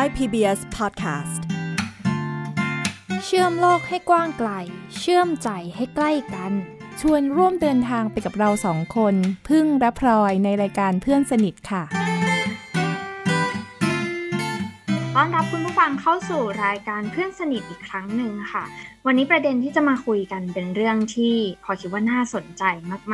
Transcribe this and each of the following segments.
Thai PBS Podcast เชื่อมโลกให้กว้างไกล เชื่อมใจให้ใกล้กัน ชวนร่วมเดินทางไปกับเราสองคน พึ่งและพลอยในรายการเพื่อนสนิทค่ะต้อนรับคุณผู้ฟังเข้าสู่รายการเพื่อนสนิทอีกครั้งหนึ่งค่ะ วันนี้ประเด็นที่จะมาคุยกันเป็นเรื่องที่พอคิดว่าน่าสนใจ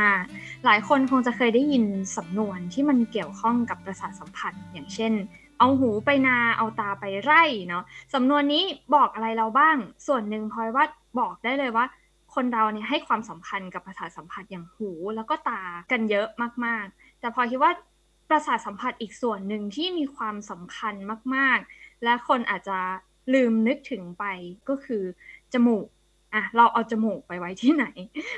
มากๆ หลายคนคงจะเคยได้ยินสำนวนที่มันเกี่ยวข้องกับประสาทสัมผัส อย่างเช่น เอาหูไปนาเอาตาไปไร่เนาะสำนวนนี้บอกอะไรเราบ้าง ส่วนหนึ่งพลอยว่าบอกได้เลยว่า คนเราเนี่ยให้ความสำคัญกับประสาทสัมผัสอย่างหูแล้วก็ตากันเยอะมากๆ แต่พลอยคิดว่าประสาทสัมผัสอีกส่วนหนึ่งที่มีความสำคัญมากๆ และคนอาจจะลืมนึกถึงไปก็คือจมูกอะเราเอาจมูกไปไว้ที่ไหน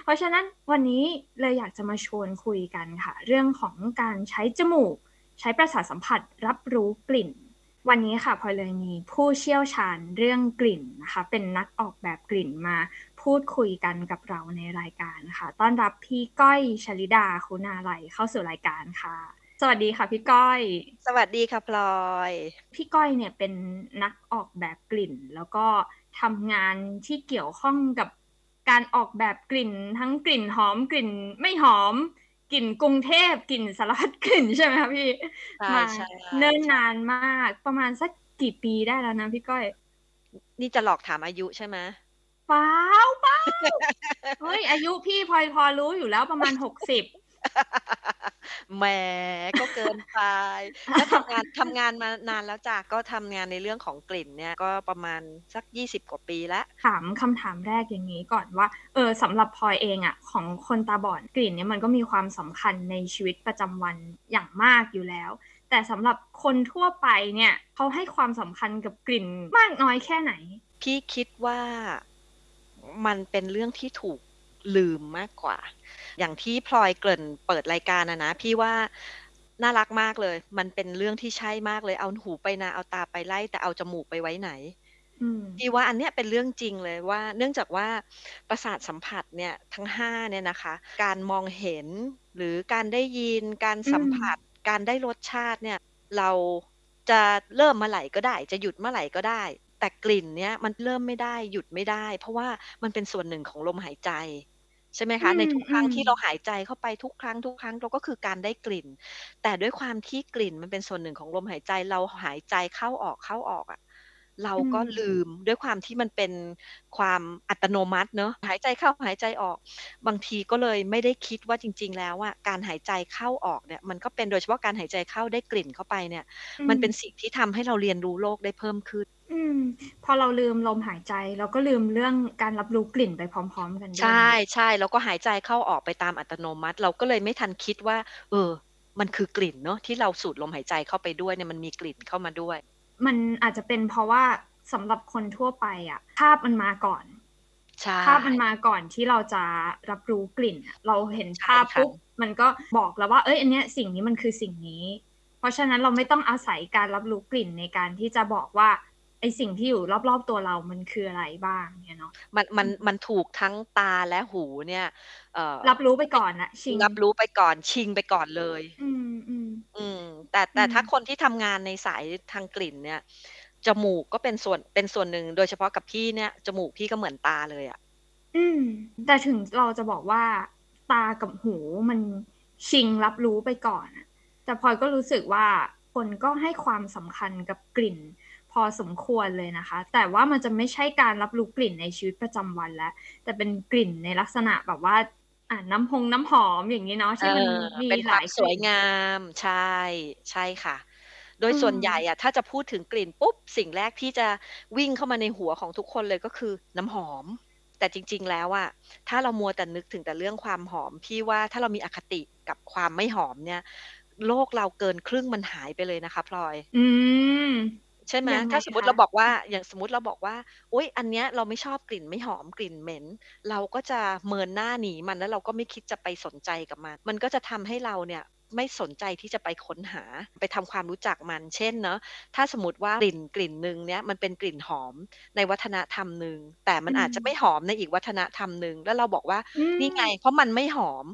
เพราะฉะนั้นวันนี้เลยอยากจะมาชวนคุยกันค่ะ เรื่องของการใช้จมูก ใช้ประสาทสัมผัสรับรู้กลิ่น วันนี้ค่ะพลอยเลยมีผู้เชี่ยวชาญเรื่องกลิ่นนะคะ เป็นนักออกแบบกลิ่นมาพูดคุยกันกับเราในรายการค่ะ ต้อนรับพี่ก้อยชลิดาคุณาไลเข้าสู่รายการค่ะ สวัสดีค่ะพี่ก้อย สวัสดีค่ะพลอย พี่ก้อยเนี่ยเป็นนักออกแบบกลิ่น แล้วก็ทำงานที่เกี่ยวข้องกับการออกแบบกลิ่น ทั้งกลิ่นหอมกลิ่นไม่หอม กลิ่นกรุงเทพกลิ่นสารพัดกลิ่นใช่ไหมคะพี่ใช่มาใช่เนิ่นนานมากประมาณสักกี่ปีได้แล้วนะพี่ก้อย นี่จะหลอกถามอายุใช่ไหมเปล่าเปล่าเฮ้ยอายุพี่พลอยพอรู้อยู่แล้วประมาณหกสิบ แหมก็เกินไป แล้วทำงานทำงานมานานแล้วจ้ะก็ทำงานในเรื่องของกลิ่นเนี่ย ก็ประมาณสักยี่สิบกว่าปีแล้วถามคำถามแรกอย่างนี้ก่อนว่า เออสำหรับพลอยเองอะของคนตาบอดกลิ่นเนี่ยมันก็มีความสำคัญในชีวิตประจำวันอย่างมากอยู่แล้ว แต่สำหรับคนทั่วไปเนี่ยเขาให้ความสำคัญกับกลิ่นมากน้อยแค่ไหน พี่คิดว่ามันเป็นเรื่องที่ถูก ลืมมากกว่า อย่างที่พลอยเกริ่นเปิดรายการนะนะ พี่ว่าน่ารักมากเลย มันเป็นเรื่องที่ใช่มากเลย เอาหูไปนา เอาตาไปไล่ แต่เอาจมูกไปไว้ไหนอืมพี่ว่าอันเนี้ยเป็นเรื่องจริงเลยว่า เนื่องจากว่าประสาทสัมผัสเนี่ยทั้งห้าเนี่ยนะคะ การมองเห็นหรือการได้ยิน การสัมผัส การได้รสชาติเนี่ย เราจะเริ่มเมื่อไหร่ก็ได้ จะหยุดเมื่อไหร่ก็ได้ แต่กลิ่นเนี่ยมันเริ่มไม่ได้หยุดไม่ได้ เพราะว่ามันเป็นส่วนหนึ่งของลมหายใจ ใช่ไหมคะอืมในทุกครั้งอืมที่เราหายใจเข้าไปทุกครั้งทุกครั้งเราก็คือการได้กลิ่น แต่ด้วยความที่กลิ่นมันเป็นส่วนหนึ่งของลมหายใจ เราหายใจเข้าออกเข้าออกอะเราก็อืมลืมด้วยความที่มันเป็นความอัตโนมัติเนอะหายใจเข้าหายใจออก บางทีก็เลยไม่ได้คิดว่าจริง ๆ แล้วอะการหายใจเข้าออกเนี่ย มันก็เป็นโดยเฉพาะการหายใจเข้าได้กลิ่นเข้าไปเนี่ย มันเป็นสิ่งที่ทำให้เราเรียนรู้โลกได้เพิ่มขึ้นอื มพอเราลืมลมหายใจ เราก็ลืมเรื่องการรับรู้กลิ่นไปพร้อม ๆ กันด้วยใช่ใช่แล้วก็หายใจเข้าออกไปตามอัตโนมัติ เราก็เลยไม่ทันคิดว่า เออ มันคือกลิ่นเนอะที่เราสูดลมหายใจเข้าไปด้วยเนี่ยมันมีกลิ่นเข้ามาด้วย มันอาจจะเป็นเพราะว่าสำหรับคนทั่วไปอะภาพมันมาก่อนใช่ภาพมันมาก่อนที่เราจะรับรู้กลิ่นอะเราเห็นภาพใช่ค่ะปุ๊บมันก็บอกแล้วว่า เอ้ยอันเนี้ยสิ่งนี้มันคือสิ่งนี้ เพราะฉะนั้นเราไม่ต้องอาศัยการรับรู้กลิ่นในการที่จะบอกว่า ไอสิ่งที่อยู่รอบๆตัวเรามันคืออะไรบ้างเนี่ยเนาะมันมันมันถูกทั้งตาและหูเนี่ยเอ่อรับรู้ไปก่อนนะชิงรับรู้ไปก่อนชิงไปก่อนเลย อืมอืมอืมแต่แต่อืมถ้าคนที่ทำงานในสายทางกลิ่นเนี่ยจมูกก็เป็นส่วนเป็นส่วนหนึ่งโดยเฉพาะกับพี่เนี่ยจมูกพี่ก็เหมือนตาเลยอะอืม แต่ถึงเราจะบอกว่า ตากับหูมันชิงรับรู้ไปก่อนอะแต่พลอยก็รู้สึกว่าคนก็ให้ความสำคัญกับกลิ่น พอสมควรเลยนะคะ แต่ว่ามันจะไม่ใช่การรับรู้กลิ่นในชีวิตประจำวันแล้ว แต่เป็นกลิ่นในลักษณะแบบว่าอ่าน้ำหงน้ำหอมอย่างนี้เนาะที่มันเออมีเป็นหควาลามยสวยงามใช่ใช่ค่ะ โดยอืมส่วนใหญ่อะถ้าจะพูดถึงกลิ่นปุ๊บสิ่งแรกที่จะวิ่งเข้ามาในหัวของทุกคนเลยก็คือน้ำหอม แต่จริง ๆ แล้วอะถ้าเรามัวแต่นึกถึงแต่เรื่องความหอม พี่ว่าถ้าเรามีอคติกับความไม่หอมเนี่ย โลกเราเกินครึ่งมันหายไปเลยนะคะพลอย อืม ใช่ไหมยังไงถ้าสมมติคะเราบอกว่าอย่างสมมติเราบอกว่าอุ๊ยอันเนี้ยเราไม่ชอบกลิ่นไม่หอมกลิ่นเหม็น เราก็จะเมินหน้าหนีมันแล้วเราก็ไม่คิดจะไปสนใจกับมัน มันก็จะทำให้เราเนี่ยไม่สนใจที่จะไปค้นหาไปทำความรู้จักมัน เช่นเนาะถ้าสมมติว่ากลิ่นกลิ่นหนึ่งเนี่ยมันเป็นกลิ่นหอมในวัฒนธรรมหนึ่งแต่มันอืมอาจจะไม่หอมในอีกวัฒนธรรมหนึ่งแล้วเราบอกว่าอืมนี่ไง เพราะมันไม่หอม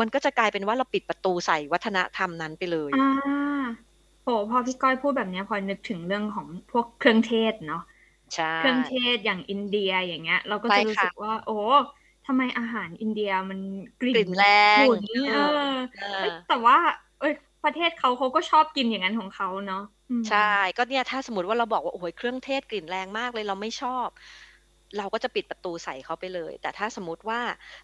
มันก็จะกลายเป็นว่าเราปิดประตูใส่วัฒนธรรมนั้นไปเลยอ่า โอ้พอพี่ก้อยพูดแบบนี้พอนึกถึงเรื่องของพวกเครื่องเทศเนาะใช่เครื่องเทศอย่างอินเดียอย่างเงี้ย เราก็ใช่จะรู้ค่ะสึกว่า โอ้ทำไมอาหารอินเดียมันกลิ่กลิ่นแรงฉุนเออเอเอ้ยอแต่ว่า เอ้ยประเทศเขาเขาก็ชอบกินอย่างนั้นของเขาเนาะอืมใช่ ก็เนี่ยถ้าสมมติว่าเราบอกว่าโอ้โหเครื่องเทศกลิ่นแรงมากเลยเราไม่ชอบ เราก็จะปิดประตูใส่เขาไปเลย แต่ถ้าสมมติว่า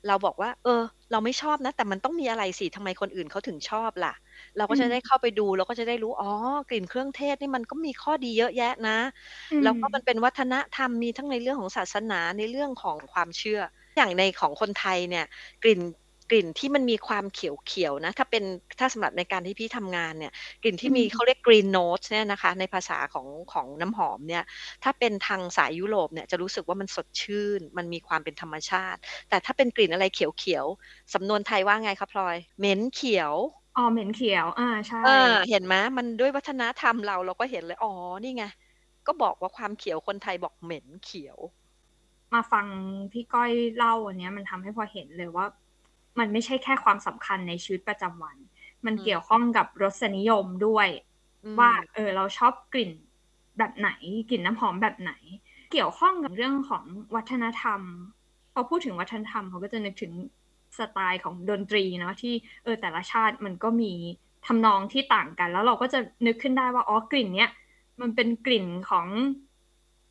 เราบอกว่า เออ เราไม่ชอบนะ แต่มันต้องมีอะไรสิทำไมคนอื่นเขาถึงชอบล่ะ เราก็จะได้เข้าไปดูเราก็จะได้รู้อ๋อกลิ่นเครื่องเทศนี่มันก็มีข้อดีเยอะแยะนะอืมแล้วก็มันเป็นวัฒนธรรมมีทั้งในเรื่องของศาสนาในเรื่องของความเชื่อ อย่างในของคนไทยเนี่ย กลิ่น กลิ่นที่มันมีความเขียวๆนะถ้าเป็นถ้าสำหรับในการที่พี่ทำงานเนี่ยกลิ่นที่มีอืมเขาเรียก green notes เนี่ยนะคะในภาษาของของน้ำหอมเนี่ยถ้าเป็นทางสายยุโรปเนี่ยจะรู้สึกว่ามันสดชื่น มันมีความเป็นธรรมชาติ แต่ถ้าเป็นกลิ่นอะไรเขียวๆสำนวนไทยว่าไงคะพลอยเหม็นเขียวอ๋อเหม็นเขียว อ่าใช่เออเห็นไหมมันด้วยวัฒนธรรมเราเราก็เห็นเลยอ๋อนี่ไงก็บอกว่าความเขียวคนไทยบอกเหม็นเขียว มาฟังพี่ก้อยเล่าอันเนี้ยมันทำให้พอเห็นเลยว่า มันไม่ใช่แค่ความสำคัญในชีวิตประจำวัน มันอืมเกี่ยวข้องกับรสนิยมด้วยอืมว่าเออเราชอบกลิ่นแบบไหนกลิ่นน้ำหอมแบบไหน เกี่ยวข้องกับเรื่องของวัฒนธรรมพอพูดถึงวัฒนธรรมเขาก็จะนึกถึงสไตล์ของดนตรีเนาะที่เออแต่ละชาติมันก็มีทำนองที่ต่างกัน แล้วเราก็จะนึกขึ้นได้ว่าอ๋อกลิ่นเนี้ยมันเป็นกลิ่นของ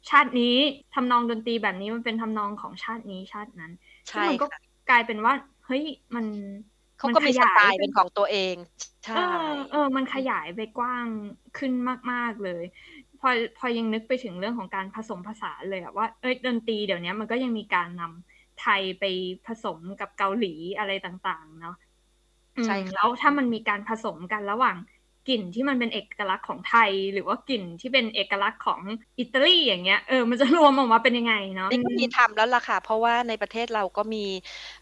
ชาตินี้ทำนองดนตรีแบบนี้มันเป็นทำนองของชาตินี้ชาตินั้นใช่ซึ่งมันก็ค่ะกลายเป็นว่า เฮ้ยมันเขาก็มีนขสยายไตล์เป็นของตัวเองใช่เออเออ มันขยายไปกว้างขึ้นมาก ๆ เลย พอพอยังนึกไปถึงเรื่องของการผสมผสานเลยอะว่าเอ้ยดนตรีเดี๋ยวนี้มันก็ยังมีการนำไทยไปผสมกับเกาหลีอะไรต่าง ๆ เนาะอืมใช่ค่ะแล้วถ้ามันมีการผสมกันระหว่าง กลิ่นที่มันเป็นเอกลักษณ์ของไทย หรือว่ากลิ่นที่เป็นเอกลักษณ์ของอิตาลีอย่างเงี้ยเออมันจะรวมออกมาเป็นยังไงเนาะนี่ก็มีทำแล้วล่ะค่ะ เพราะว่าในประเทศเราก็มี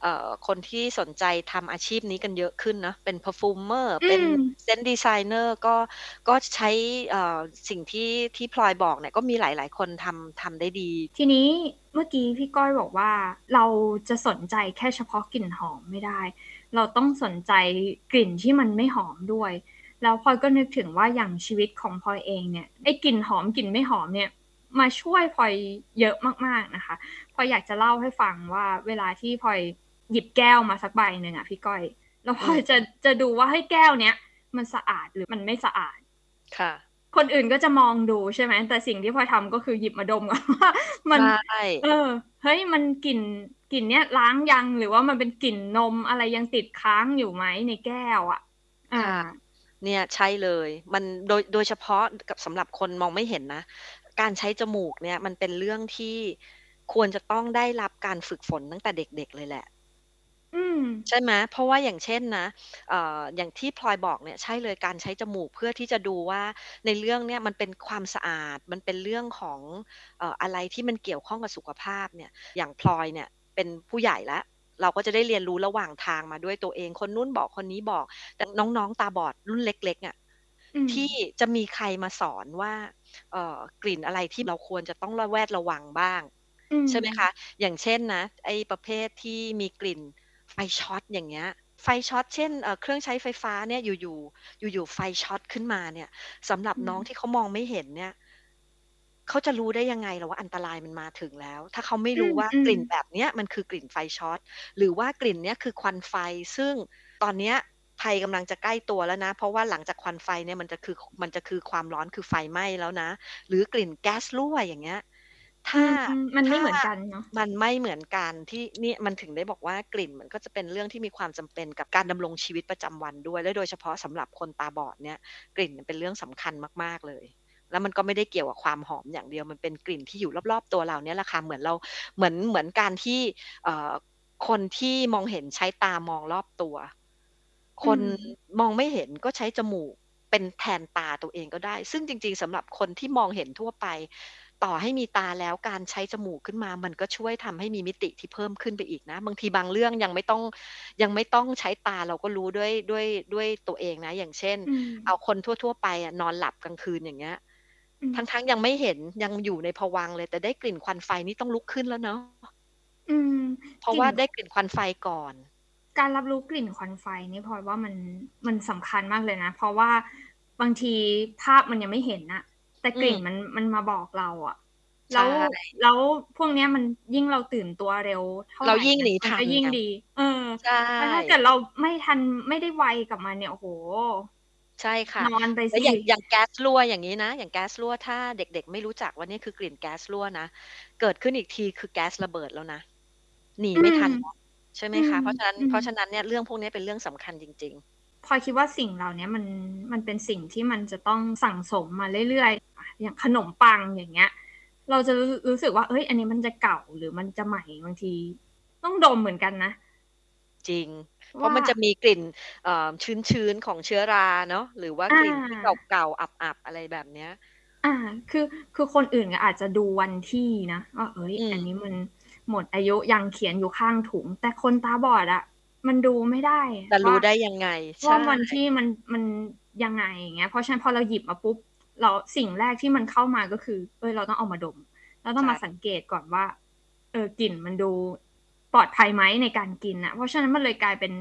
เอ่อคนที่สนใจทำอาชีพนี้กันเยอะขึ้นเนอะเป็น perfumer เป็นอืมเซนดีไซเนอร์ก็ก็ใช้เอ่อสิ่งที่ที่พลอยบอกเนี่ยก็มีหลาย ๆ คนทำทำได้ดี ทีนี้เมื่อกี้พี่ก้อยบอกว่าเราจะสนใจแค่เฉพาะกลิ่นหอมไม่ได้ เราต้องสนใจกลิ่นที่มันไม่หอมด้วย แล้วพลอยก็นึกถึงว่าอย่างชีวิตของพลอยเองเนี่ยไอ้กลิ่นหอมกลิ่นไม่หอมเนี่ยมาช่วยพลอยเยอะมากๆนะคะพลอยอยากจะเล่าให้ฟังว่าเวลาที่พลอยหยิบแก้วมาสักใบหนึ่งอะพี่ก้อย แล้วพลอยจะจะดูว่าให้แก้วเนี้ยมันสะอาดหรือมันไม่สะอาดค่ะ คนอื่นก็จะมองดูใช่ไหมแต่สิ่งที่พลอยทำก็คือหยิบมาดมก่อนว่ามันใช่เออเฮ้ยมันกลิ่นกลิ่นเนี้ยล้างยังหรือว่ามันเป็นกลิ่นนมอะไรยังติดค้างอยู่ไหมในแก้วอะอ่า เนี่ยใช่เลย มันโดยโดยเฉพาะกับสำหรับคนมองไม่เห็นนะ การใช้จมูกเนี่ยมันเป็นเรื่องที่ควรจะต้องได้รับการฝึกฝนตั้งแต่เด็กๆเลยแหละอืมใช่ไหมเพราะว่าอย่างเช่นนะเอ่ออย่างที่พลอยบอกเนี่ยใช่เลยการใช้จมูกเพื่อที่จะดูว่าในเรื่องเนี่ยมันเป็นความสะอาด มันเป็นเรื่องของเอ่ออะไรที่มันเกี่ยวข้องกับสุขภาพเนี่ย อย่างพลอยเนี่ยเป็นผู้ใหญ่แล้ว เราก็จะได้เรียนรู้ระหว่างทางมาด้วยตัวเอง คนนู้นบอกคนนี้บอก แต่น้องๆตาบอดรุ่นเล็กๆอะอืมที่จะมีใครมาสอนว่า เอ่อกลิ่นอะไรที่เราควรจะต้องระแวดระวังบ้างอืใช่ไหมคะ อย่างเช่นนะไอ้ประเภทที่มีกลิ่นไฟช็อตอย่างเงี้ยไฟช็อตเช่นเอ่อเครื่องใช้ไฟฟ้าเนี่ยอยู่ๆอยู่ๆไฟช็อตขึ้นมาเนี่ยสำหรับอืมน้องที่เขามองไม่เห็นเนี่ย เขาจะรู้ได้ยังไงหรอว่าอันตรายมันมาถึงแล้ว ถ้าเขาไม่รู้อืมว่าอืมกลิ่นแบบเนี้ยมันคือกลิ่นไฟช็อตหรือว่ากลิ่นเนี้ยคือควันไฟ ซึ่งตอนเนี้ยภัยกำลังจะใกล้ตัวแล้วนะ เพราะว่าหลังจากควันไฟเนี่ยมันจะคือมันจะคือความร้อนคือไฟไหม้แล้วนะ หรือกลิ่นแก๊สรั่วอย่างเงี้ยถ้าอืมมันไม่เหมือนถ้ากันเนาะมันไม่เหมือนกันที่นี่มันถึงได้บอกว่ากลิ่นมันก็จะเป็นเรื่องที่มีความจำเป็นกับการดำรงชีวิตประจำวันด้วย และโดยเฉพาะสำหรับคนตาบอดเนี่ยกลิ่นเป็นเรื่องสำคัญมาก ๆเลย แล้วมันก็ไม่ได้เกี่ยวกับความหอมอย่างเดียว มันเป็นกลิ่นที่อยู่รอบๆ ตัวเราเนี่ยแหละค่ะเหมือนเราเหมือนเหมือนการที่เอ่อคนที่มองเห็นใช้ตามองรอบตัว คนอืมมองไม่เห็นก็ใช้จมูกเป็นแทนตาตัวเองก็ได้ ซึ่งจริง ๆสำหรับคนที่มองเห็นทั่วไป ต่อให้มีตาแล้วการใช้จมูกขึ้นมา มันก็ช่วยทำให้มีมิติที่เพิ่มขึ้นไปอีกนะ บางทีบางเรื่องยังไม่ต้องยังไม่ต้องใช้ตาเราก็รู้ด้วยด้วยด้วยตัวเองนะ อย่างเช่นอืมเอาคนทั่ว ๆ ไปอะนอนหลับกลางคืนอย่างเงี้ยอืม ทั้งๆยังไม่เห็นยังอยู่ในภวังค์เลย แต่ได้กลิ่นควันไฟนี่ต้องลุกขึ้นแล้วเนาะอืมเพราะกลิ่นว่าได้กลิ่นควันไฟก่อน การรับรู้กลิ่นควันไฟนี่พลอยว่ามันมันสำคัญมากเลยนะ เพราะว่าบางทีภาพมันยังไม่เห็นนะแต่กลิ่นมันมันมาบอกเราอะแล้วแล้วพวกเนี้ยมันยิ่งเราตื่นตัวเร็วเท่าไหร่เรายิ่งหนีทันก็ยิ่งดี เออใช่ถ้าเกิดเราไม่ทันไม่ได้ไวกับมันเนี่ยโอ้โห ใช่ค่ะนอนไปสิอย่างอย่างแก๊สรั่วอย่างนี้นะ อย่างแก๊สรั่วถ้าเด็กๆ ไม่รู้จักว่านี่คือกลิ่นแก๊สรั่วนะ เกิดขึ้นอีกทีคือแก๊สระเบิดแล้วนะ หนีไม่ทันใช่ไหมคะ เพราะฉะนั้นเพราะฉะนั้นเนี่ยเรื่องพวกนี้เป็นเรื่องสำคัญจริง ๆ พอคิดว่าสิ่งเหล่านี้มันมันเป็นสิ่งที่มันจะต้องสั่งสมมาเรื่อยๆ อย่างขนมปังอย่างเงี้ย เราจะรู้สึกว่าเอ้ย อันนี้มันจะเก่าหรือมันจะใหม่บางที ต้องดมเหมือนกันนะ จริง เพราะมันจะมีกลิ่นชื้นๆของเชื้อราเนาะหรือว่ากลิ่นที่เก่าๆอับๆอะไรแบบเนี้ย อ่า คือคือคนอื่นก็อาจจะดูวันที่นะว่าเอ้ยอันนี้มันหมดอายุยังเขียนอยู่ข้างถุง แต่คนตาบอดอะมันดูไม่ได้แต่รู้ได้ยังไงว่าวันที่มันมันยังไงอย่างเงี้ยเพราะฉะนั้นพอเราหยิบมาปุ๊บเราสิ่งแรกที่มันเข้ามาก็คือ เอ้ยเราต้องเอามาดม เราต้องมาสังเกตก่อนว่า เออกลิ่นมันดู ปลอดภัยไหมในการกินอะเพราะฉะนั้นมันเลยกลายเป็น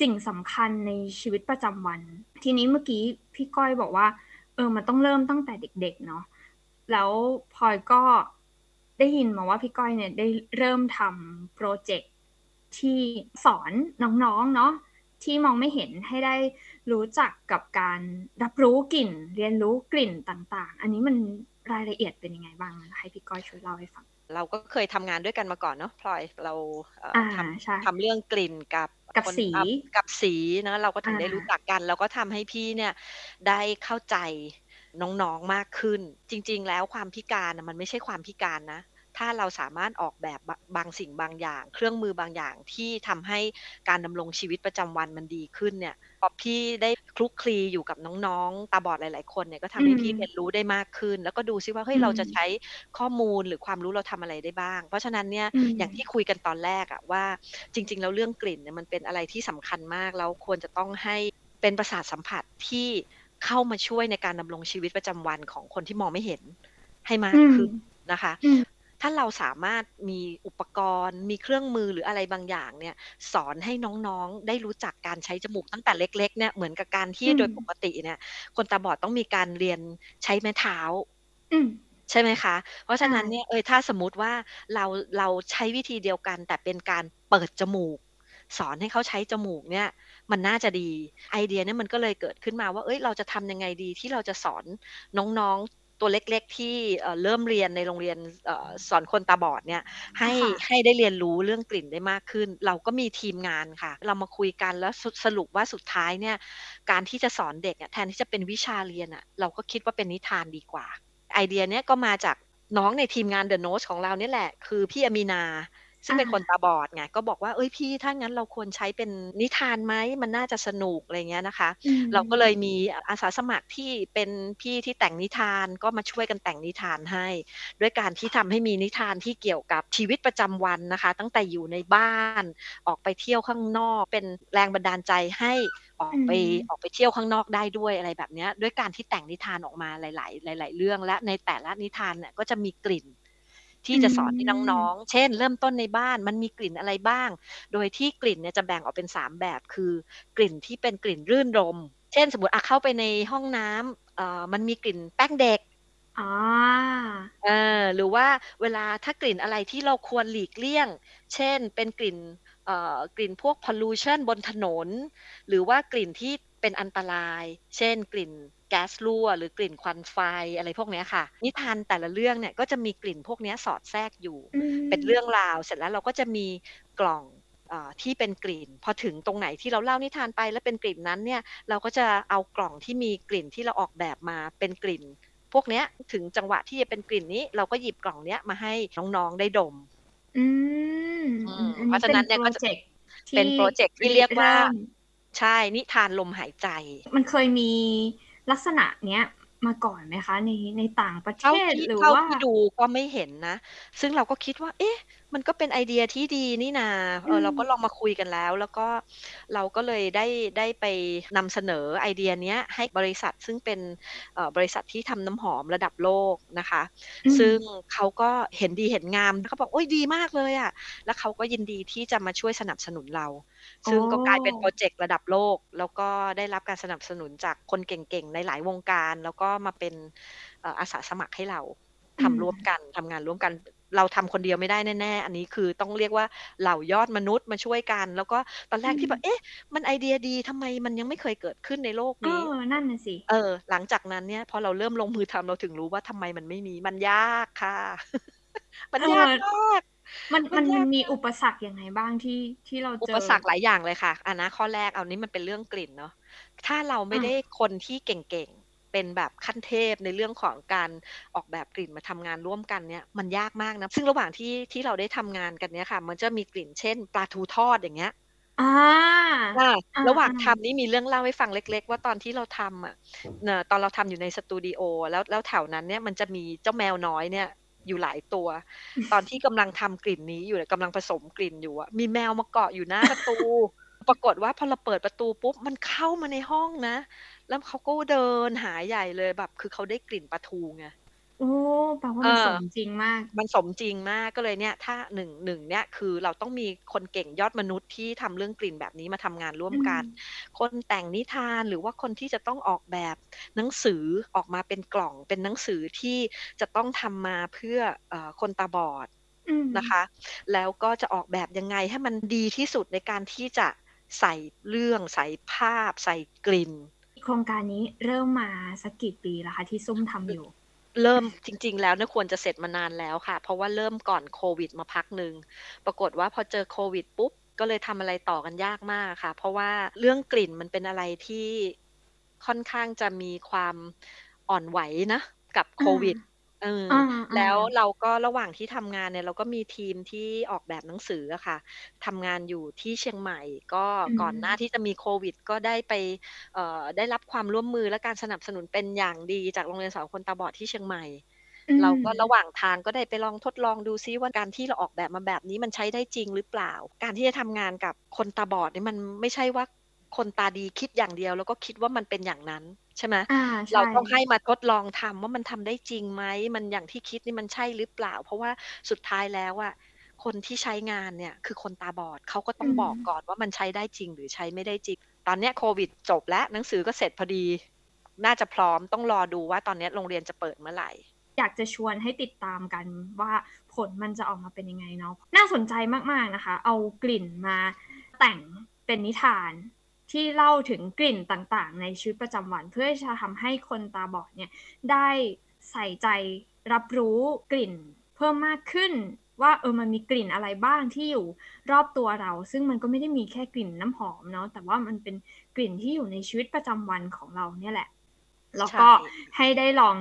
สิ่งสำคัญในชีวิตประจำวัน ทีนี้เมื่อกี้พี่ก้อยบอกว่า เออมันต้องเริ่มตั้งแต่เด็ก ๆ เนาะแล้วพลอยก็ได้ยินมาว่าพี่ก้อยเนี่ยได้เริ่มทำโปรเจกต์ที่สอนน้องๆเนาะที่มองไม่เห็นให้ได้รู้จักกับการรับรู้กลิ่น เรียนรู้กลิ่นต่าง ๆ อันนี้มันรายละเอียดเป็นยังไงบ้างให้พี่ก้อยช่วยเล่าให้ฟัง เราก็เคยทำงานด้วยกันมาก่อนเนาะพลอยเราทำทำเรื่องกลิ่นกับกับสีกับสีนะเราก็ถึงได้รู้จักกัน แล้วก็ทำให้พี่เนี่ยได้เข้าใจน้องๆมากขึ้น จริง ๆ แล้วความพิการมันไม่ใช่ความพิการนะ ถ้าเราสามารถออกแบบบางสิ่งบางอย่าง เครื่องมือบางอย่างที่ทำให้การดำรงชีวิตประจำวันมันดีขึ้นเนี่ย พอพี่ได้คลุกคลีอยู่กับน้องๆ ตาบอดหลายๆคนเนี่ยก็ทำให้พี่เรียนรู้ได้มากขึ้น แล้วก็ดูซิว่าเฮ้ยเราจะใช้ข้อมูลหรือความรู้เราทำอะไรได้บ้าง เพราะฉะนั้นเนี่ยอย่างที่คุยกันตอนแรกอะว่าจริง ๆ แล้วเรื่องกลิ่นเนี่ยมันเป็นอะไรที่สำคัญมากแล้วควรจะต้องให้เป็นประสาทสัมผัสที่เข้ามาช่วยในการดำรงชีวิตประจำวันของคนที่มองไม่เห็นให้มากขึ้นนะคะ ถ้าเราสามารถมีอุปกรณ์ มีเครื่องมือหรืออะไรบางอย่างเนี่ยสอนให้น้องๆได้รู้จักการใช้จมูกตั้งแต่เล็กๆเนี่ยเหมือนกับการที่โดยปกติเนี่ยคนตาบอดต้องมีการเรียนใช้ไม้เท้าใช่ไหมคะ เพราะฉะนั้นเนี่ยเออถ้าสมมติว่าเราเราใช้วิธีเดียวกัน แต่เป็นการเปิดจมูก สอนให้เขาใช้จมูกเนี่ยมันน่าจะดีไอเดียเนี่ยมันก็เลยเกิดขึ้นมาว่า เอ้ยเราจะทำยังไงดีที่เราจะสอนน้อง ตัวเล็กๆ ที่เริ่มเรียนในโรงเรียนสอนคนตาบอดเนี่ยให้ให้ได้เรียนรู้เรื่องกลิ่นได้มากขึ้น เราก็มีทีมงานค่ะ เรามาคุยกันแล้วสรุปว่าสุดท้ายเนี่ยการที่จะสอนเด็กแทนที่จะเป็นวิชาเรียนอะเราก็คิดว่าเป็นนิทานดีกว่า ไอเดียเนี้ยก็มาจากน้องในทีมงาน The Nose ของเราเนี่ยแหละ คือพี่อามีนา ซึ่งเป็นคนตาบอดไงก็บอกว่าเอ้ยพี่ถ้างั้นเราควรใช้เป็นนิทานไหมมันน่าจะสนุกอะไรเงี้ยนะคะ เราก็เลยมีอาสาสมัครที่เป็นพี่ที่แต่งนิทานก็มาช่วยกันแต่งนิทานให้ ด้วยการที่ทำให้มีนิทานที่เกี่ยวกับชีวิตประจำวันนะคะ ตั้งแต่อยู่ในบ้านออกไปเที่ยวข้างนอกเป็นแรงบันดาลใจให้ออกไปออกไปเที่ยวข้างนอกได้ด้วยอะไรแบบนี้ด้วยการที่แต่งนิทานออกมาหลาย ๆ หลาย ๆ เรื่องและในแต่ละนิทานเนี่ยก็จะมีกลิ่น ที่จะสอนให้น้องๆ เช่น เริ่มต้นในบ้านมันมีกลิ่นอะไรบ้าง โดยที่กลิ่นเนี่ยจะแบ่งออกเป็น 3 แบบ คือกลิ่นที่เป็นกลิ่นรื่นรม เช่น สมมติอะเข้าไปในห้องน้ำเอ่อมันมีกลิ่นแป้งเด็กอ่าเออหรือว่าเวลาถ้ากลิ่นอะไรที่เราควรหลีกเลี่ยง เช่น เป็นกลิ่นเอ่อ กลิ่นพวก pollution บนถนน หรือว่ากลิ่นที่เป็นอันตราย เช่น กลิ่นแก๊สรั่วหรือกลิ่นควันไฟอะไรพวกนี้ค่ะ นิทานแต่ละเรื่องเนี่ยก็จะมีกลิ่นพวกนี้สอดแทรกอยู่ เป็นเรื่องราว เสร็จแล้วเราก็จะมีกล่องอที่เป็นกลิ่น พอถึงตรงไหนที่เราเล่านิทานไปแล้วเป็นกลิ่นนั้นเนี่ยเราก็จะเอากล่องที่มีกลิ่นที่เราออกแบบมาเป็นกลิ่น พวกนี้ถึงจังหวะที่จะเป็นกลิ่นนี้ เราก็หยิบกล่องเนี้ยมาให้น้องๆได้ดม เพราะฉะนั้นเนี่ยก็จะเป็นโปรเจกต์ที่เรียกว่า ใช่นิทานลมหายใจ มันเคยมีลักษณะเนี้ยมาก่อนไหมคะ ในในต่างประเทศหรือว่าที่ดูก็ไม่เห็นนะ ซึ่งเราก็คิดว่า เอ๊ะ มมันก็เป็นไอเดียที่ดีนี่นาเออเราก็ลองมาคุยกันแล้ว แล้วก็เราก็เลยได้ได้ไปนำเสนอไอเดียเนี้ยให้บริษัทซึ่งเป็นบริษัทที่ทำน้ำหอมระดับโลกนะคะ ซึ่งเขาก็เห็นดีเห็นงามเขาบอกโอ้ยดีมากเลยอะแล้วเขาก็ยินดีที่จะมาช่วยสนับสนุนเรา ซึ่งก็กลายเป็นโปรเจกต์ระดับโลก แล้วก็ได้รับการสนับสนุนจากคนเก่งๆในหลายวงการ แล้วก็มาเป็นอาสาสมัครให้เราทำร่วมกันทำงานร่วมกัน เราทำคนเดียวไม่ได้แน่ๆ อันนี้คือต้องเรียกว่าเหล่ายอดมนุษย์มาช่วยกัน แล้วก็ตอนแรกที่แบบเอ๊ะ มันไอเดียดีทำไมมันยังไม่เคยเกิดขึ้นในโลกนี้เออนั่นน่ะสิเออ หลังจากนั้นเนี่ยพอเราเริ่มลงมือทำเราถึงรู้ว่าทำไมมันไม่มีมันยากค่ะ มันยากมากมันมันมีอุปสรรคยังไงบ้างที่ที่เราเจออุปสรรคหลายอย่างเลยค่ะอันนะข้อแรกเอานี้มันเป็นเรื่องกลิ่นเนาะถ้าเราไม่ได้คนที่เก่ง เป็นแบบขั้นเทพในเรื่องของการออกแบบกลิ่นมาทำงานร่วมกันเนี่ยมันยากมากนะซึ่งระหว่างที่ที่เราได้ทำงานกันเนี่ยค่ะ มันจะมีกลิ่นเช่นปลาทูทอดอย่างเงี้ยอ่าระหว่างทำนี่มีเรื่องเล่าให้ฟังเล็ก ๆ ว่าตอนที่เราทำอะเนตอนเราทำอยู่ในสตูดิโอแล้วแล้วแถวนั้นเนี่ยมันจะมีเจ้าแมวน้อยเนี่ยอยู่หลายตัว ตอนที่กำลังทำกลิ่นนี้อยู่กำลังผสมกลิ่นอยู่อะมีแมวมาเกาะอยู่หน้าประตู ปรากฏว่าพอเราเปิดประตูปุ๊บมันเข้ามาในห้องนะ แล้วเขาก็เดินหาใหญ่เลยแบบ คือเขาได้กลิ่นปลาทูไงโอ้แปลว่ามันสมจริงมาก มันสมจริงมากก็เลยเนี่ย ถ้าหนึ่งหนึ่งเนี่ยคือเราต้องมีคนเก่งยอดมนุษย์ที่ทำเรื่องกลิ่นแบบนี้มาทำงานร่วมกัน คนแต่งนิทานหรือว่าคนที่จะต้องออกแบบหนังสือออกมาเป็นกล่องเป็นหนังสือที่จะต้องทำมาเพื่ออคนตาบอดนะคะ แล้วก็จะออกแบบยังไงให้มันดีที่สุดในการที่จะใส่เรื่องใส่ภาพ ใส่กลิ่น โครงการนี้เริ่มมาสักกี่ปีแล้วคะที่ซุ่มทำอยู่ เริ่มจริง ๆ แล้วเนี่ยควรจะเสร็จมานานแล้วค่ะ เพราะว่าเริ่มก่อนโควิดมาพักหนึ่งปรากฏว่าพอเจอโควิดปุ๊บก็เลยทำอะไรต่อกันยากมากค่ะ เพราะว่าเรื่องกลิ่นมันเป็นอะไรที่ค่อนข้างจะมีความอ่อนไหวนะ กับโควิด ออแล้วเราก็ระหว่างที่ทำงานเนี่ย เราก็มีทีมที่ออกแบบหนังสืออะค่ะทำงานอยู่ที่เชียงใหม่ ก็ก่อนหน้าที่จะมีโควิด ก็ได้ไปเอ่อได้รับความร่วมมือและการสนับสนุนเป็นอย่างดีจากโรงเรียนสอนคนตาบอดที่เชียงใหม่ เราก็ระหว่างทางก็ได้ไปลองทดลองดูซิว่าการที่เราออกแบบมาแบบนี้มันใช้ได้จริงหรือเปล่า การที่จะทำงานกับคนตาบอดนี่มันไม่ใช่ว่า คนตาดีคิดอย่างเดียว แล้วก็คิดว่ามันเป็นอย่างนั้นใช่ไหมเราต้องให้มาทดลองทำว่ามันทำได้จริงไหมมันอย่างที่คิดนี่มันใช่หรือเปล่า เพราะว่าสุดท้ายแล้วอะคนที่ใช้งานเนี่ยคือคนตาบอดเขาก็ต้องบอกก่อนว่ามันใช้ได้จริงหรือใช้ไม่ได้จริง ตอนนี้โควิดจบแล้วหนังสือก็เสร็จพอดี น่าจะพร้อมต้องรอดูว่าตอนนี้โรงเรียนจะเปิดเมื่อไหร่ อยากจะชวนให้ติดตามกันว่าผลมันจะออกมาเป็นยังไงเนาะน่าสนใจมากๆนะคะ เอากลิ่นมาแต่งเป็นนิทาน ที่เล่าถึงกลิ่นต่างๆ ในชีวิตประจำวัน เพื่อจะทำให้คนตาบอดเนี่ยได้ใส่ใจรับรู้กลิ่นเพิ่มมากขึ้นว่าเออมันมีกลิ่นอะไรบ้างที่อยู่รอบตัวเรา ซึ่งมันก็ไม่ได้มีแค่กลิ่นน้ำหอมเนาะแต่ว่ามันเป็นกลิ่นที่อยู่ในชีวิตประจำวันของเราเนี่ยแหละ แล้วก็ให้ได้ลอง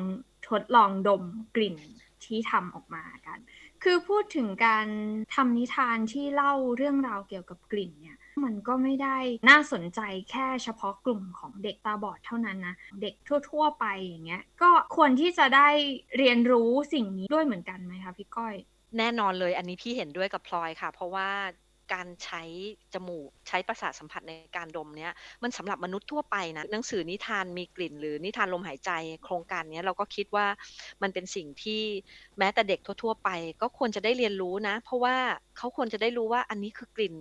ทดลองดมกลิ่นที่ทำออกมากัน คือพูดถึงการทำนิทานที่เล่าเรื่องราวเกี่ยวกับกลิ่นเนี่ย มันก็ไม่ได้น่าสนใจแค่เฉพาะกลุ่มของเด็กตาบอดเท่านั้นนะ เด็กทั่ว ๆ ไปอย่างเงี้ย ก็ควรที่จะได้เรียนรู้สิ่งนี้ด้วยเหมือนกันไหมคะพี่ก้อย แน่นอนเลยอันนี้พี่เห็นด้วยกับพลอยค่ะ เพราะว่าการใช้จมูกใช้ประสาทสัมผัสในการดมเนี้ยมันสำหรับมนุษย์ทั่วไปนะหนังสือนิทานมีกลิ่น หรือนิทานลมหายใจโครงการนี้เราก็คิดว่ามันเป็นสิ่งที่แม้แต่เด็กทั่ว ๆ ไป ก็ควรจะได้เรียนรู้นะ เพราะว่าเขาควรจะได้รู้ว่าอันนี้คือกลิ่น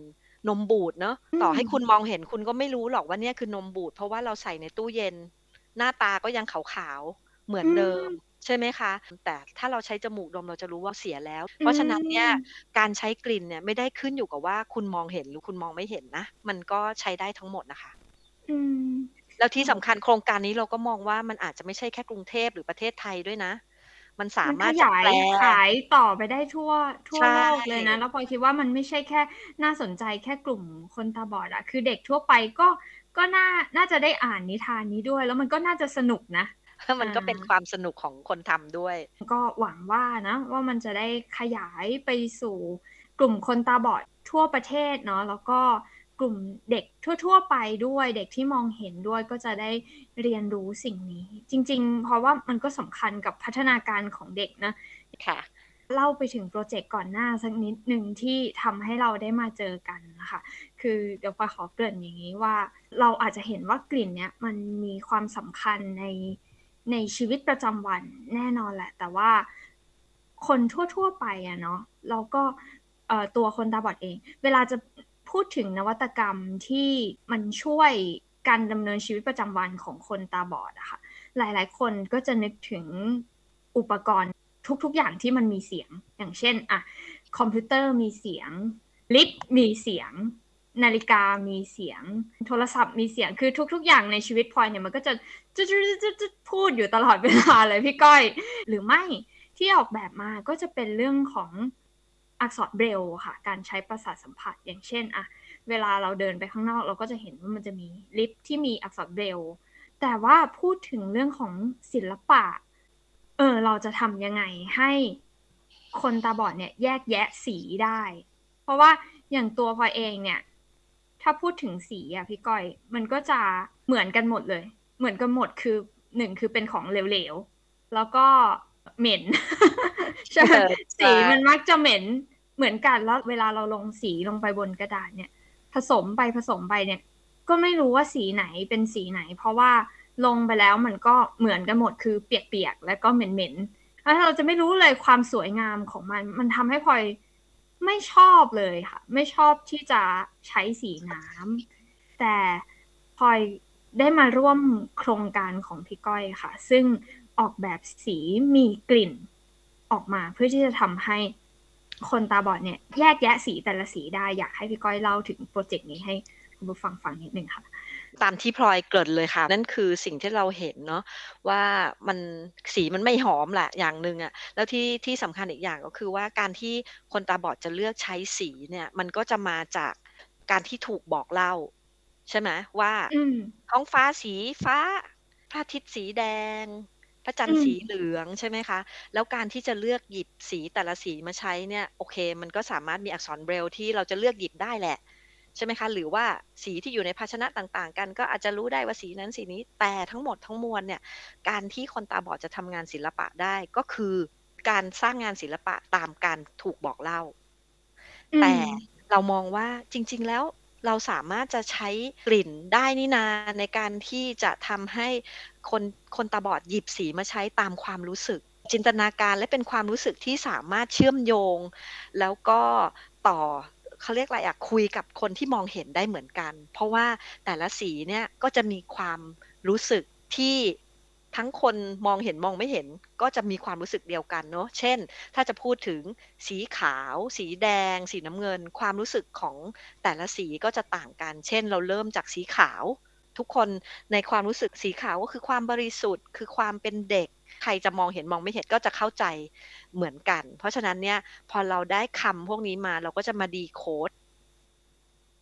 นมบูดเนาะต่อให้คุณมองเห็นคุณก็ไม่รู้หรอกว่าเนี่ยคือนมบูด เพราะว่าเราใส่ในตู้เย็น หน้าตาก็ยังขาวๆเหมือนเดิมใช่ไหมคะ แต่ถ้าเราใช้จมูกดมเราจะรู้ว่าเสียแล้ว เพราะฉะนั้นเนี่ยการใช้กลิ่นเนี่ยไม่ได้ขึ้นอยู่กับว่าคุณมองเห็นหรือคุณมองไม่เห็นนะ มันก็ใช้ได้ทั้งหมดนะคะอืมแล้วที่สำคัญโครงการนี้เราก็มองว่ามันอาจจะไม่ใช่แค่กรุงเทพหรือประเทศไทยด้วยนะ มันสามารถจะแปลขายต่อไปได้ทั่วทั่วโลกเลยนะ แล้วพอคิดว่ามันไม่ใช่แค่น่าสนใจแค่กลุ่มคนตาบอดอะคือเด็กทั่วไปก็ก็น่าน่าจะได้อ่านนิทานนี้ด้วย แล้วมันก็น่าจะสนุกนะมันก็เป็นความสนุกของคนทำด้วย ก็หวังว่านะ ว่ามันจะได้ขยายไปสู่กลุ่มคนตาบอดทั่วประเทศเนาะแล้วก็ กลุ่มเด็กทั่ว ๆ ไปด้วย เด็กที่มองเห็นด้วยก็จะได้เรียนรู้สิ่งนี้ จริง ๆ เพราะว่ามันก็สำคัญกับพัฒนาการของเด็กนะค่ะเล่าไปถึงโปรเจกต์ก่อนหน้าสักนิดหนึ่งที่ทำให้เราได้มาเจอกันนะคะคือเดี๋ยวพอขอเกริ่นอย่างนี้ว่า เราอาจจะเห็นว่ากลิ่นเนี้ยมันมีความสำคัญในในชีวิตประจำวันแน่นอนแหละ แต่ว่าคนทั่ว ๆ ไปอะเนาะเราก็ตัวคนตาบอดเอง เวลาจะ พูดถึงนวัตกรรมที่มันช่วยการดำเนินชีวิตประจำวันของคนตาบอดอะค่ะ หลายๆ คนก็จะนึกถึงอุปกรณ์ทุกๆ อย่างที่มันมีเสียง อย่างเช่นอะคอมพิวเตอร์มีเสียง ลิฟต์มีเสียง นาฬิกามีเสียง โทรศัพท์มีเสียงคือทุก ๆ อย่างในชีวิตพลอยเนี่ยมันก็จะจะจะจะพูดอยู่ตลอดเวลาเลยพี่ก้อย หรือไม่ที่ออกแบบมาก็จะเป็นเรื่องของ อักษรเบรลค่ะ การใช้ประสาทสัมผัส อย่างเช่นอะเวลาเราเดินไปข้างนอก เราก็จะเห็นว่ามันจะมีลิฟต์ที่มีอักษรเบรลแต่ว่าพูดถึงเรื่องของศิลปะ เออ เราจะทำยังไงให้คนตาบอดเนี่ยแยกแยะสีได้ เพราะว่าอย่างตัวพอเองเนี่ย ถ้าพูดถึงสีอะพี่ก้อย มันก็จะเหมือนกันหมดเลย เหมือนกันหมดคือหนึ่งคือเป็นของเหลวๆ แล้วก็เหม็น ใช่สีมันมักจะเหม็นเหมือนกันแล้วเวลาเราลงสีลงไปบนกระดาษเนี่ย ผสมไปผสมไปเนี่ย ก็ไม่รู้ว่าสีไหนเป็นสีไหน เพราะว่าลงไปแล้วมันก็เหมือนกันหมดคือเปียกๆแล้วก็เหม็นๆแล้วเราจะไม่รู้เลยความสวยงามของมัน มันทำให้พลอยไม่ชอบเลยค่ะ ไม่ชอบที่จะใช้สีน้ำแต่พลอยได้มาร่วมโครงการของพี่ก้อยค่ะ ซึ่งออกแบบสีมีกลิ่น ออกมาเพื่อที่จะทำให้คนตาบอดเนี่ยแยกแยะสีแต่ละสีได้อยากให้พี่ก้อยเล่าถึงโปรเจกต์นี้ให้คุณผู้ฟังฟังนิดนึงค่ะ ตามที่พลอยเกิดเลยค่ะ นั่นคือสิ่งที่เราเห็นเนาะว่ามันสีมันไม่หอมแหละอย่างหนึ่งอะแล้วที่ที่สำคัญอีกอย่างก็คือว่าการที่คนตาบอดจะเลือกใช้สีเนี่ยมันก็จะมาจากการที่ถูกบอกเล่า ใช่ไหมว่าท้องฟ้าสีฟ้าพระอาทิตย์สีแดง พระจันทร์สีเหลืองใช่ไหมคะ แล้วการที่จะเลือกหยิบสีแต่ละสีมาใช้เนี่ยโอเค มันก็สามารถมีอักษรเบรลที่เราจะเลือกหยิบได้แหละใช่ไหมคะ หรือว่าสีที่อยู่ในภาชนะต่างๆ กัน ก็อาจจะรู้ได้ว่าสีนั้นสีนี้ แต่ทั้งหมดทั้งมวลเนี่ย การที่คนตาบอดจะทำงานศิลปะได้ก็คือการสร้างงานศิลปะตามการถูกบอกเล่า แต่เรามองว่าจริง ๆ แล้วเราสามารถจะใช้กลิ่นได้นี่นาในการที่จะทำให้ คนคนตาบอดหยิบสีมาใช้ตามความรู้สึก จินตนาการและเป็นความรู้สึกที่สามารถเชื่อมโยง แล้วก็ต่อเขาเรียกอะไรอะคุยกับคนที่มองเห็นได้เหมือนกัน เพราะว่าแต่ละสีเนี่ยก็จะมีความรู้สึกที่ทั้งคนมองเห็นมองไม่เห็นก็จะมีความรู้สึกเดียวกันเนาะ เช่น ถ้าจะพูดถึงสีขาว สีแดง สีน้ำเงิน ความรู้สึกของแต่ละสีก็จะต่างกัน เช่น เราเริ่มจากสีขาว ทุกคนในความรู้สึกสีขาวก็คือความบริสุทธิ์ คือความเป็นเด็ก ใครจะมองเห็นมองไม่เห็นก็จะเข้าใจเหมือนกัน เพราะฉะนั้นเนี่ยพอเราได้คำพวกนี้มาเราก็จะมาดีโคด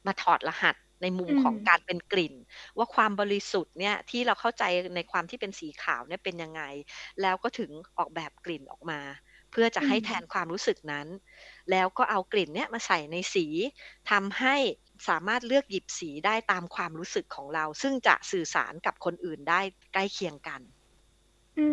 มาถอดรหัสในมุมของการเป็นกลิ่น ว่าความบริสุทธิ์เนี่ยที่เราเข้าใจในความที่เป็นสีขาวเนี่ยเป็นยังไง แล้วก็ถึงออกแบบกลิ่นออกมา เพื่อจะให้แทนความรู้สึกนั้น แล้วก็เอากลิ่นเนี่ยมาใส่ในสีทำให้ สามารถเลือกหยิบสีได้ตามความรู้สึกของเรา ซึ่งจะสื่อสารกับคนอื่นได้ใกล้เคียงกัน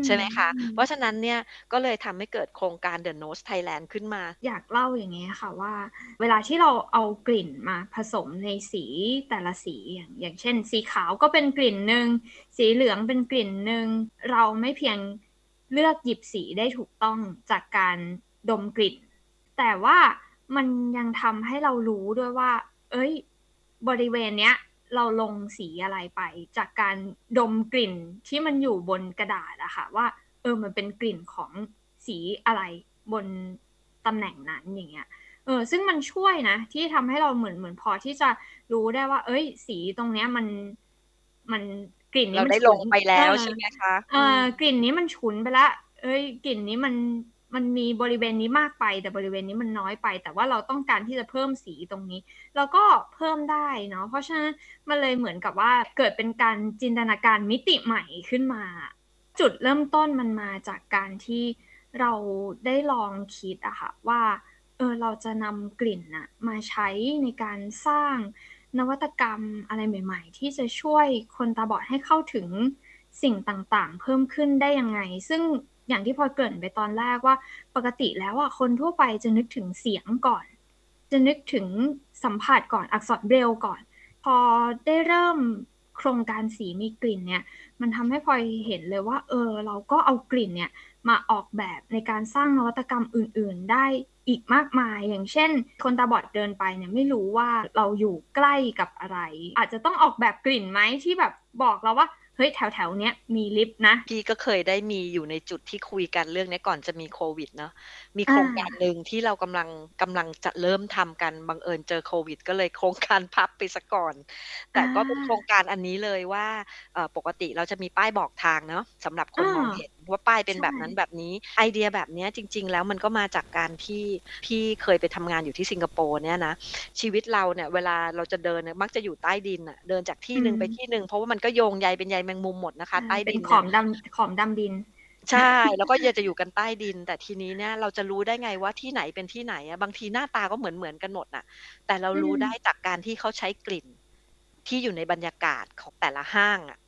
ใช่ไหมคะ เพราะฉะนั้นเนี่ยก็เลยทำให้เกิดโครงการ The Nose Thailand ขึ้นมา อยากเล่าอย่างนี้ค่ะว่า เวลาที่เราเอากลิ่นมาผสมในสีแต่ละสีอย่างอย่างเช่น สีขาวก็เป็นกลิ่นหนึ่งสีเหลืองเป็นกลิ่นหนึ่งเราไม่เพียงเลือกหยิบสีได้ถูกต้องจากการดมกลิ่น แต่ว่ามันยังทำให้เรารู้ด้วยว่า เอ้ย บริเวณเนี้ย เราลงสีอะไรไป จากการดมกลิ่นที่มันอยู่บนกระดาษอะค่ะ ว่า เออมันเป็นกลิ่นของสีอะไรบนตำแหน่งนั้นอย่างเงี้ยเออซึ่งมันช่วยนะ ที่ทำให้เราเหมือนเหมือนพอที่จะรู้ได้ว่า เอ้ย สีตรงเนี้ยมันมันกลิ่นนี้มันได้ลงไปแล้วใช่ไหมคะอ่ากลิ่นนี้มันฉุนไปละ เอ้ย กลิ่นนี้มัน มันมีบริเวณนี้มากไป แต่บริเวณนี้มันน้อยไป แต่ว่าเราต้องการที่จะเพิ่มสีตรงนี้ เราก็เพิ่มได้เนาะเพราะฉะนั้นมันเลยเหมือนกับว่าเกิดเป็นการจินตนาการมิติใหม่ขึ้นมา จุดเริ่มต้นมันมาจากการที่เราได้ลองคิดอะค่ะว่าเออเราจะนำกลิ่นอะมาใช้ในการสร้างนวัตกรรมอะไรใหม่ ๆ ที่จะช่วยคนตาบอดให้เข้าถึงสิ่งต่างๆ เพิ่มขึ้นได้ยังไง ซึ่ง อย่างที่พลอยเกริ่นไปตอนแรกว่า ปกติแล้วอะคนทั่วไปจะนึกถึงเสียงก่อน จะนึกถึงสัมผัสก่อนอักษรเบรลก่อน พอได้เริ่มโครงการสีมีกลิ่นเนี่ย มันทำให้พลอยเห็นเลยว่า เออ เราก็เอากลิ่นเนี่ยมาออกแบบในการสร้างนวัตกรรมอื่น ๆ ได้อีกมากมาย อย่างเช่น คนตาบอดเดินไปเนี่ยไม่รู้ว่าเราอยู่ใกล้กับอะไร อาจจะต้องออกแบบกลิ่นไหมที่แบบบอกเราว่า เฮ้ยแถวแถวเนี้ยมีลิฟต์นะ พี่ก็เคยได้มีอยู่ในจุดที่คุยกันเรื่องนี้ก่อนจะมีโควิดเนาะมีโครงการหนึ่งที่เรากำลังกำลังจะเริ่มทำกันบังเอิญเจอโควิด ก็เลยโครงการพับไปซะก่อน แต่ก็เป็นโครงการอันนี้เลยว่าปกติเราจะมีป้ายบอกทางเนาะสำหรับคนมองเห็น ว่าป้ายเป็นแบบนั้นแบบนี้ ไอเดียแบบนี้จริง ๆ แล้วมันก็มาจากการที่พี่เคยไปทำงานอยู่ที่สิงคโปร์เนี่ยนะชีวิตเราเนี่ยเวลาเราจะเดินเนี่ยมักจะอยู่ใต้ดินอะเดินจากที่หนึ่งไปที่หนึ่งเพราะว่ามันก็โยงใยเป็นใยแมงมุมหมดนะคะใต้ดินขอมดำขอมดำดินใช่ แล้วก็จะอยู่กันใต้ดิน แต่ทีนี้เนี่ยเราจะรู้ได้ไงว่าที่ไหนเป็นที่ไหนอะบางทีหน้าตาก็เหมือนเหมือนกันหมดน่ะ แต่เรารู้ได้จากการที่เขาใช้กลิ่น ที่อยู่ในบรรยากาศของแต่ละห้างอะ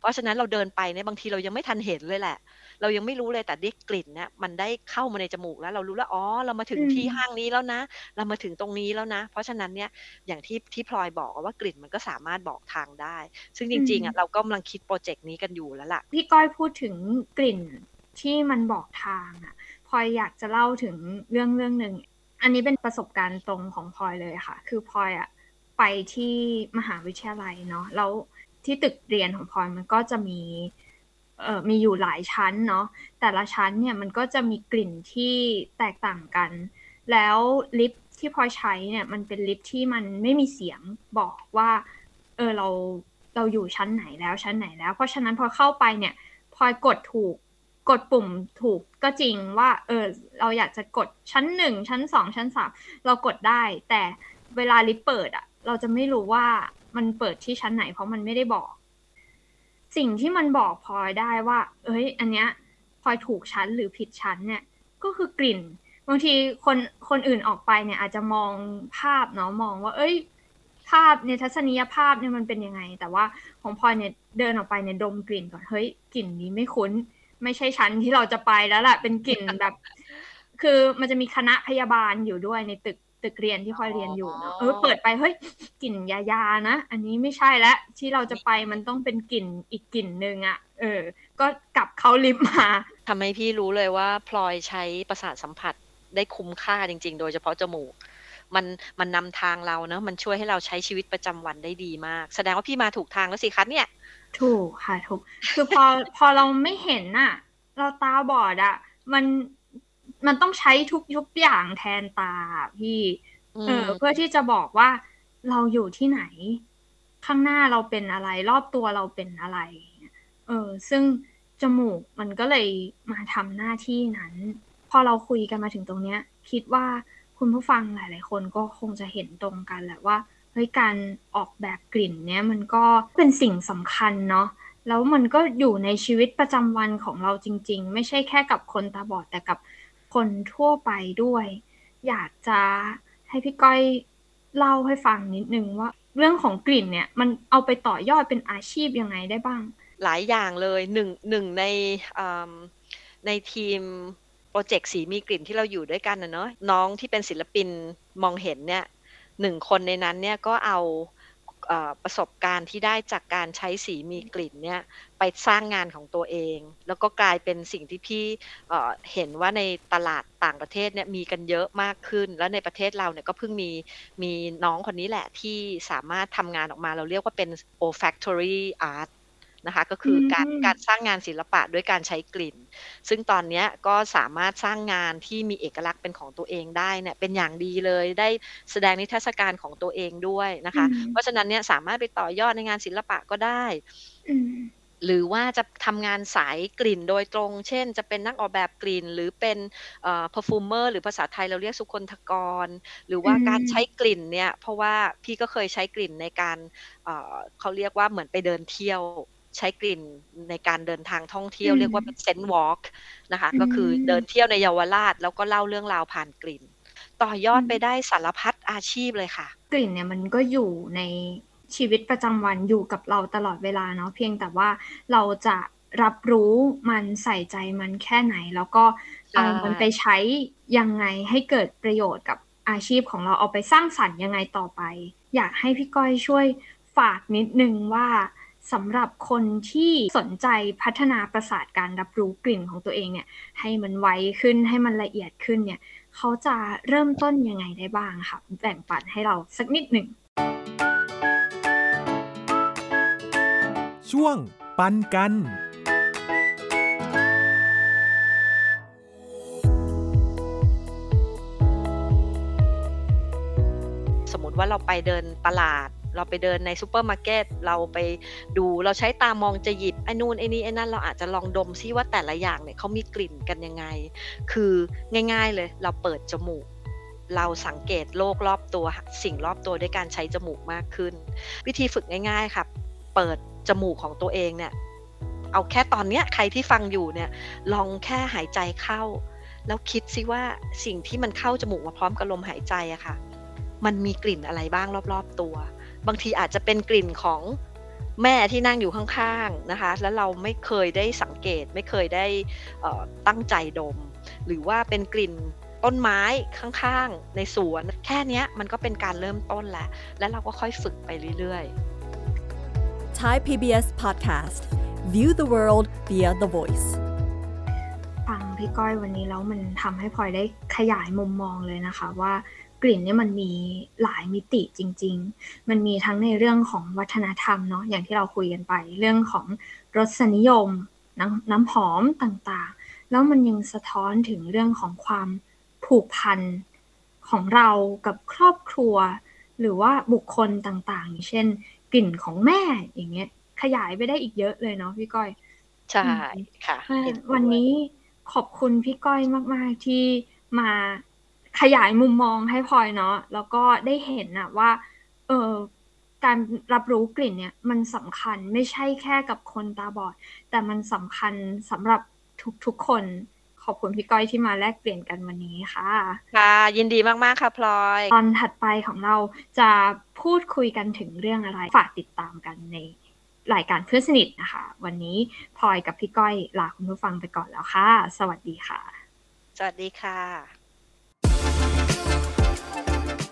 เพราะฉะนั้นเราเดินไปเนี่ยบางทีเรายังไม่ทันเห็นเลยแหละ เรายังไม่รู้เลยแต่ได้กลิ่นเนี่ยมันได้เข้ามาในจมูกแล้วเรารู้แล้วอ๋อเรามาถึงที่ห้างนี้แล้วนะ เรามาถึงตรงนี้แล้วนะ เพราะฉะนั้นเนี่ยอย่างที่ที่พลอยบอกว่ากลิ่นมันก็สามารถบอกทางได้ ซึ่งจริงๆอะเราก็กำลังคิดโปรเจกต์นี้กันอยู่แล้วล่ะพี่ก้อยพูดถึงกลิ่นที่มันบอกทางอะพลอยอยากจะเล่าถึงเรื่องเรื่องหนึ่งอันนี้เป็นประสบการณ์ตรงของพลอยเลยค่ะ คือพลอยอะไปที่มหาวิทยาลัยเนาะแล้วที่ตึกเรียนของพลอยมันก็จะมีเอ่อ มีอยู่หลายชั้นเนาะแต่ละชั้นเนี่ยมันก็จะมีกลิ่นที่แตกต่างกัน แล้วลิฟที่พลอยใช้เนี่ยมันเป็นลิฟที่มันไม่มีเสียงบอกว่าเออเราเราอยู่ชั้นไหนแล้วชั้นไหนแล้ว เพราะฉะนั้นพอเข้าไปเนี่ยพลอยกดถูกกดปุ่มถูกก็จริงว่าเออเราอยากจะกดชั้นหนึ่งชั้นสองชั้นสามเรากดได้ แต่เวลาลิฟเปิดอะเราจะไม่รู้ว่ามันเปิดที่ชั้นไหนเพราะมันไม่ได้บอก สิ่งที่มันบอกพลอยได้ว่า เอ้ย อันเนี้ยพลอยถูกชั้นหรือผิดชั้นเนี่ย ก็คือกลิ่น บางทีคนคนอื่นออกไปเนี่ย อาจจะมองภาพเนาะมองว่า เอ้ย ภาพในทัศนียภาพเนี่ยมันเป็นยังไง แต่ว่าของพลอยเนี่ยเดินออกไปเนี่ยดมกลิ่นก่อนเฮ้ยกลิ่นนี้ไม่คุ้น ไม่ใช่ชั้นที่เราจะไปแล้วแหละเป็นกลิ่นแบบ คือมันจะมีคณะพยาบาลอยู่ด้วยในตึก ตึกเรียนที่พลอยเรียนอยู่เนาะเออเปิดไปเฮ้ยกลิ่นยายานะ อันนี้ไม่ใช่แล้วที่เราจะไปมันต้องเป็นกลิ่นอีกกลิ่นหนึ่งอะ่ะ เออ ก็กลับเขาลิฟต์มาทำให้พี่รู้เลยว่าพลอยใช้ประสาทสัมผัสได้คุ้มค่าจริง ๆ โดยเฉพาะจมูก มันมันนำทางเราเนาะมันช่วยให้เราใช้ชีวิตประจำวันได้ดีมาก แสดงว่าพี่มาถูกทางแล้วสิคะเนี่ย ถูกค่ะถูกคือพอพอเราไม่เห็นน่ะ เราตาบอดอะมัน มันต้องใช้ทุกยุกอย่างแทนตาพี่เออเพื่อที่จะบอกว่าเราอยู่ที่ไหน ข้างหน้าเราเป็นอะไร รอบตัวเราเป็นอะไรเออซึ่งจมูกมันก็เลยมาทำหน้าที่นั้น พอเราคุยกันมาถึงตรงเนี้ย คิดว่าคุณผู้ฟังหลาย ๆ คนก็คงจะเห็นตรงกันแหละว่าเฮ้ยการออกแบบกลิ่นเนี้ยมันก็เป็นสิ่งสำคัญเนาะแล้วมันก็อยู่ในชีวิตประจำวันของเราจริง ๆ ไม่ใช่แค่กับคนตาบอดแต่กับ คนทั่วไปด้วย อยากจะให้พี่ก้อยเล่าให้ฟังนิดนึงว่า เรื่องของกลิ่นเนี่ยมันเอาไปต่อยอดเป็นอาชีพยังไงได้บ้าง หลายอย่างเลยหนึ่งหนึ่งในในทีมโปรเจกต์สีมีกลิ่นที่เราอยู่ด้วยกันนะเนาะน้องที่เป็นศิลปินมองเห็นเนี่ยหนึ่งคนในนั้นเนี่ยก็เอา ประสบการณ์ที่ได้จากการใช้สีมีกลิ่นเนี่ยไปสร้างงานของตัวเอง แล้วก็กลายเป็นสิ่งที่พี่เห็นว่าในตลาดต่างประเทศเนี่ยมีกันเยอะมากขึ้น แล้วในประเทศเราเนี่ยก็เพิ่งมีมีน้องคนนี้แหละที่สามารถทำงานออกมาเราเรียกว่าเป็น olfactory art นะคะก็คือการการสร้างงานศิลปะด้วยการใช้กลิ่น ซึ่งตอนนี้ก็สามารถสร้างงานที่มีเอกลักษณ์เป็นของตัวเองได้เนี่ยเป็นอย่างดีเลยได้แสดงนิทรรศการของตัวเองด้วยนะคะ เพราะฉะนั้นเนี่ยสามารถไปต่อยอดในงานศิลปะก็ได้หรือว่าจะทำงานสายกลิ่นโดยตรง เช่น จะเป็นนักออกแบบกลิ่น หรือเป็นเอ่อ perfumer หรือภาษาไทยเราเรียกสุคนทกร หรือว่าการใช้กลิ่นเนี่ย เพราะว่าพี่ก็เคยใช้กลิ่นในการเอ่อเขาเรียกว่าเหมือนไปเดินเที่ยว ใช้กลิ่นในการเดินทางท่องเที่ยวเรียกว่าเป็นเซนต์วอล์กนะคะก็คือเดินเที่ยวในเยาวราช แล้วก็เล่าเรื่องราวผ่านกลิ่น ต่อยอดไปได้สารพัดอาชีพเลยค่ะ กลิ่นเนี่ยมันก็อยู่ในชีวิตประจำวันอยู่กับเราตลอดเวลาเนาะเพียงแต่ว่าเราจะรับรู้มันใส่ใจมันแค่ไหน แล้วก็เอามันไปใช้ยังไงให้เกิดประโยชน์กับอาชีพของเราเอาไปสร้างสรรค์ยังไงต่อไป อยากให้พี่ก้อยช่วยฝากนิดนึงว่า สำหรับคนที่สนใจพัฒนาประสาทการรับรู้กลิ่นของตัวเองเนี่ย ให้มันไวขึ้นให้มันละเอียดขึ้นเนี่ยเขาจะเริ่มต้นยังไงได้บ้างค่ะแบ่งปันให้เราสักนิดหนึ่ง ช่วยปันกันสมมติว่าเราไปเดินตลาด เราไปเดินในซูเปอร์มาร์เก็ตเราไปดูเราใช้ตามองจะหยิบไอ้นู่นไอ้นี่ไอ้นั่นเราอาจจะลองดมซิว่าแต่ละอย่างเนี่ยเขามีกลิ่นกันยังไง คือง่าย ๆเลยเราเปิดจมูก เราสังเกตโลกรอบตัวสิ่งรอบตัวด้วยการใช้จมูกมากขึ้น วิธีฝึกง่าย ๆค่ะเปิดจมูกของตัวเองเนี่ยเอาแค่ตอนเนี้ยใครที่ฟังอยู่เนี่ยลองแค่หายใจเข้า แล้วคิดซิว่าสิ่งที่มันเข้าจมูกมาพร้อมกับลมหายใจอะค่ะ มันมีกลิ่นอะไรบ้างรอบ ๆตัว บางทีอาจจะเป็นกลิ่นของแม่ที่นั่งอยู่ข้างๆนะคะ แล้วเราไม่เคยได้สังเกตไม่เคยได้ตั้งใจดม หรือว่าเป็นกลิ่นต้นไม้ข้างๆ ในสวน แค่นี้มันก็เป็นการเริ่มต้นแล้วแล้วเราก็ค่อยฝึกไปเรื่อยๆ Thai PBS Podcast View the world via the voice ฟังพี่ก้อยวันนี้แล้วมันทำให้พลอยได้ขยายมุมมองเลยนะคะว่า กลิ่นเนี่ยมันมีหลายมิติจริง ๆ มันมีทั้งในเรื่องของวัฒนธรรมเนาะอย่างที่เราคุยกันไป เรื่องของรสนิยมน้ำน้ำหอมต่างๆ แล้วมันยังสะท้อนถึงเรื่องของความผูกพันของเรากับครอบครัว หรือว่าบุคคลต่างๆอย่างเช่น กลิ่นของแม่อย่างเงี้ย ขยายไปได้อีกเยอะเลยเนาะพี่ก้อย ใช่ค่ะ วันนี้ขอบคุณพี่ก้อยมาก ๆ ที่มา ขยายมุมมองให้พลอยเนาะแล้วก็ได้เห็นอะว่า เออการรับรู้กลิ่นเนี่ย มันสำคัญไม่ใช่แค่กับคนตาบอด แต่มันสำคัญสำหรับทุกๆคนขอบคุณพี่ก้อยที่มาแลกเปลี่ยนกันวันนี้ค่ะ ค่ะ ยินดีมาก ๆ ค่ะพลอย ตอนถัดไปของเราจะพูดคุยกันถึงเรื่องอะไร ฝากติดตามกันในรายการเพื่อนสนิทนะคะ วันนี้พลอยกับพี่ก้อยลาคุณผู้ฟังไปก่อนแล้วค่ะ สวัสดีค่ะ สวัสดีค่ะ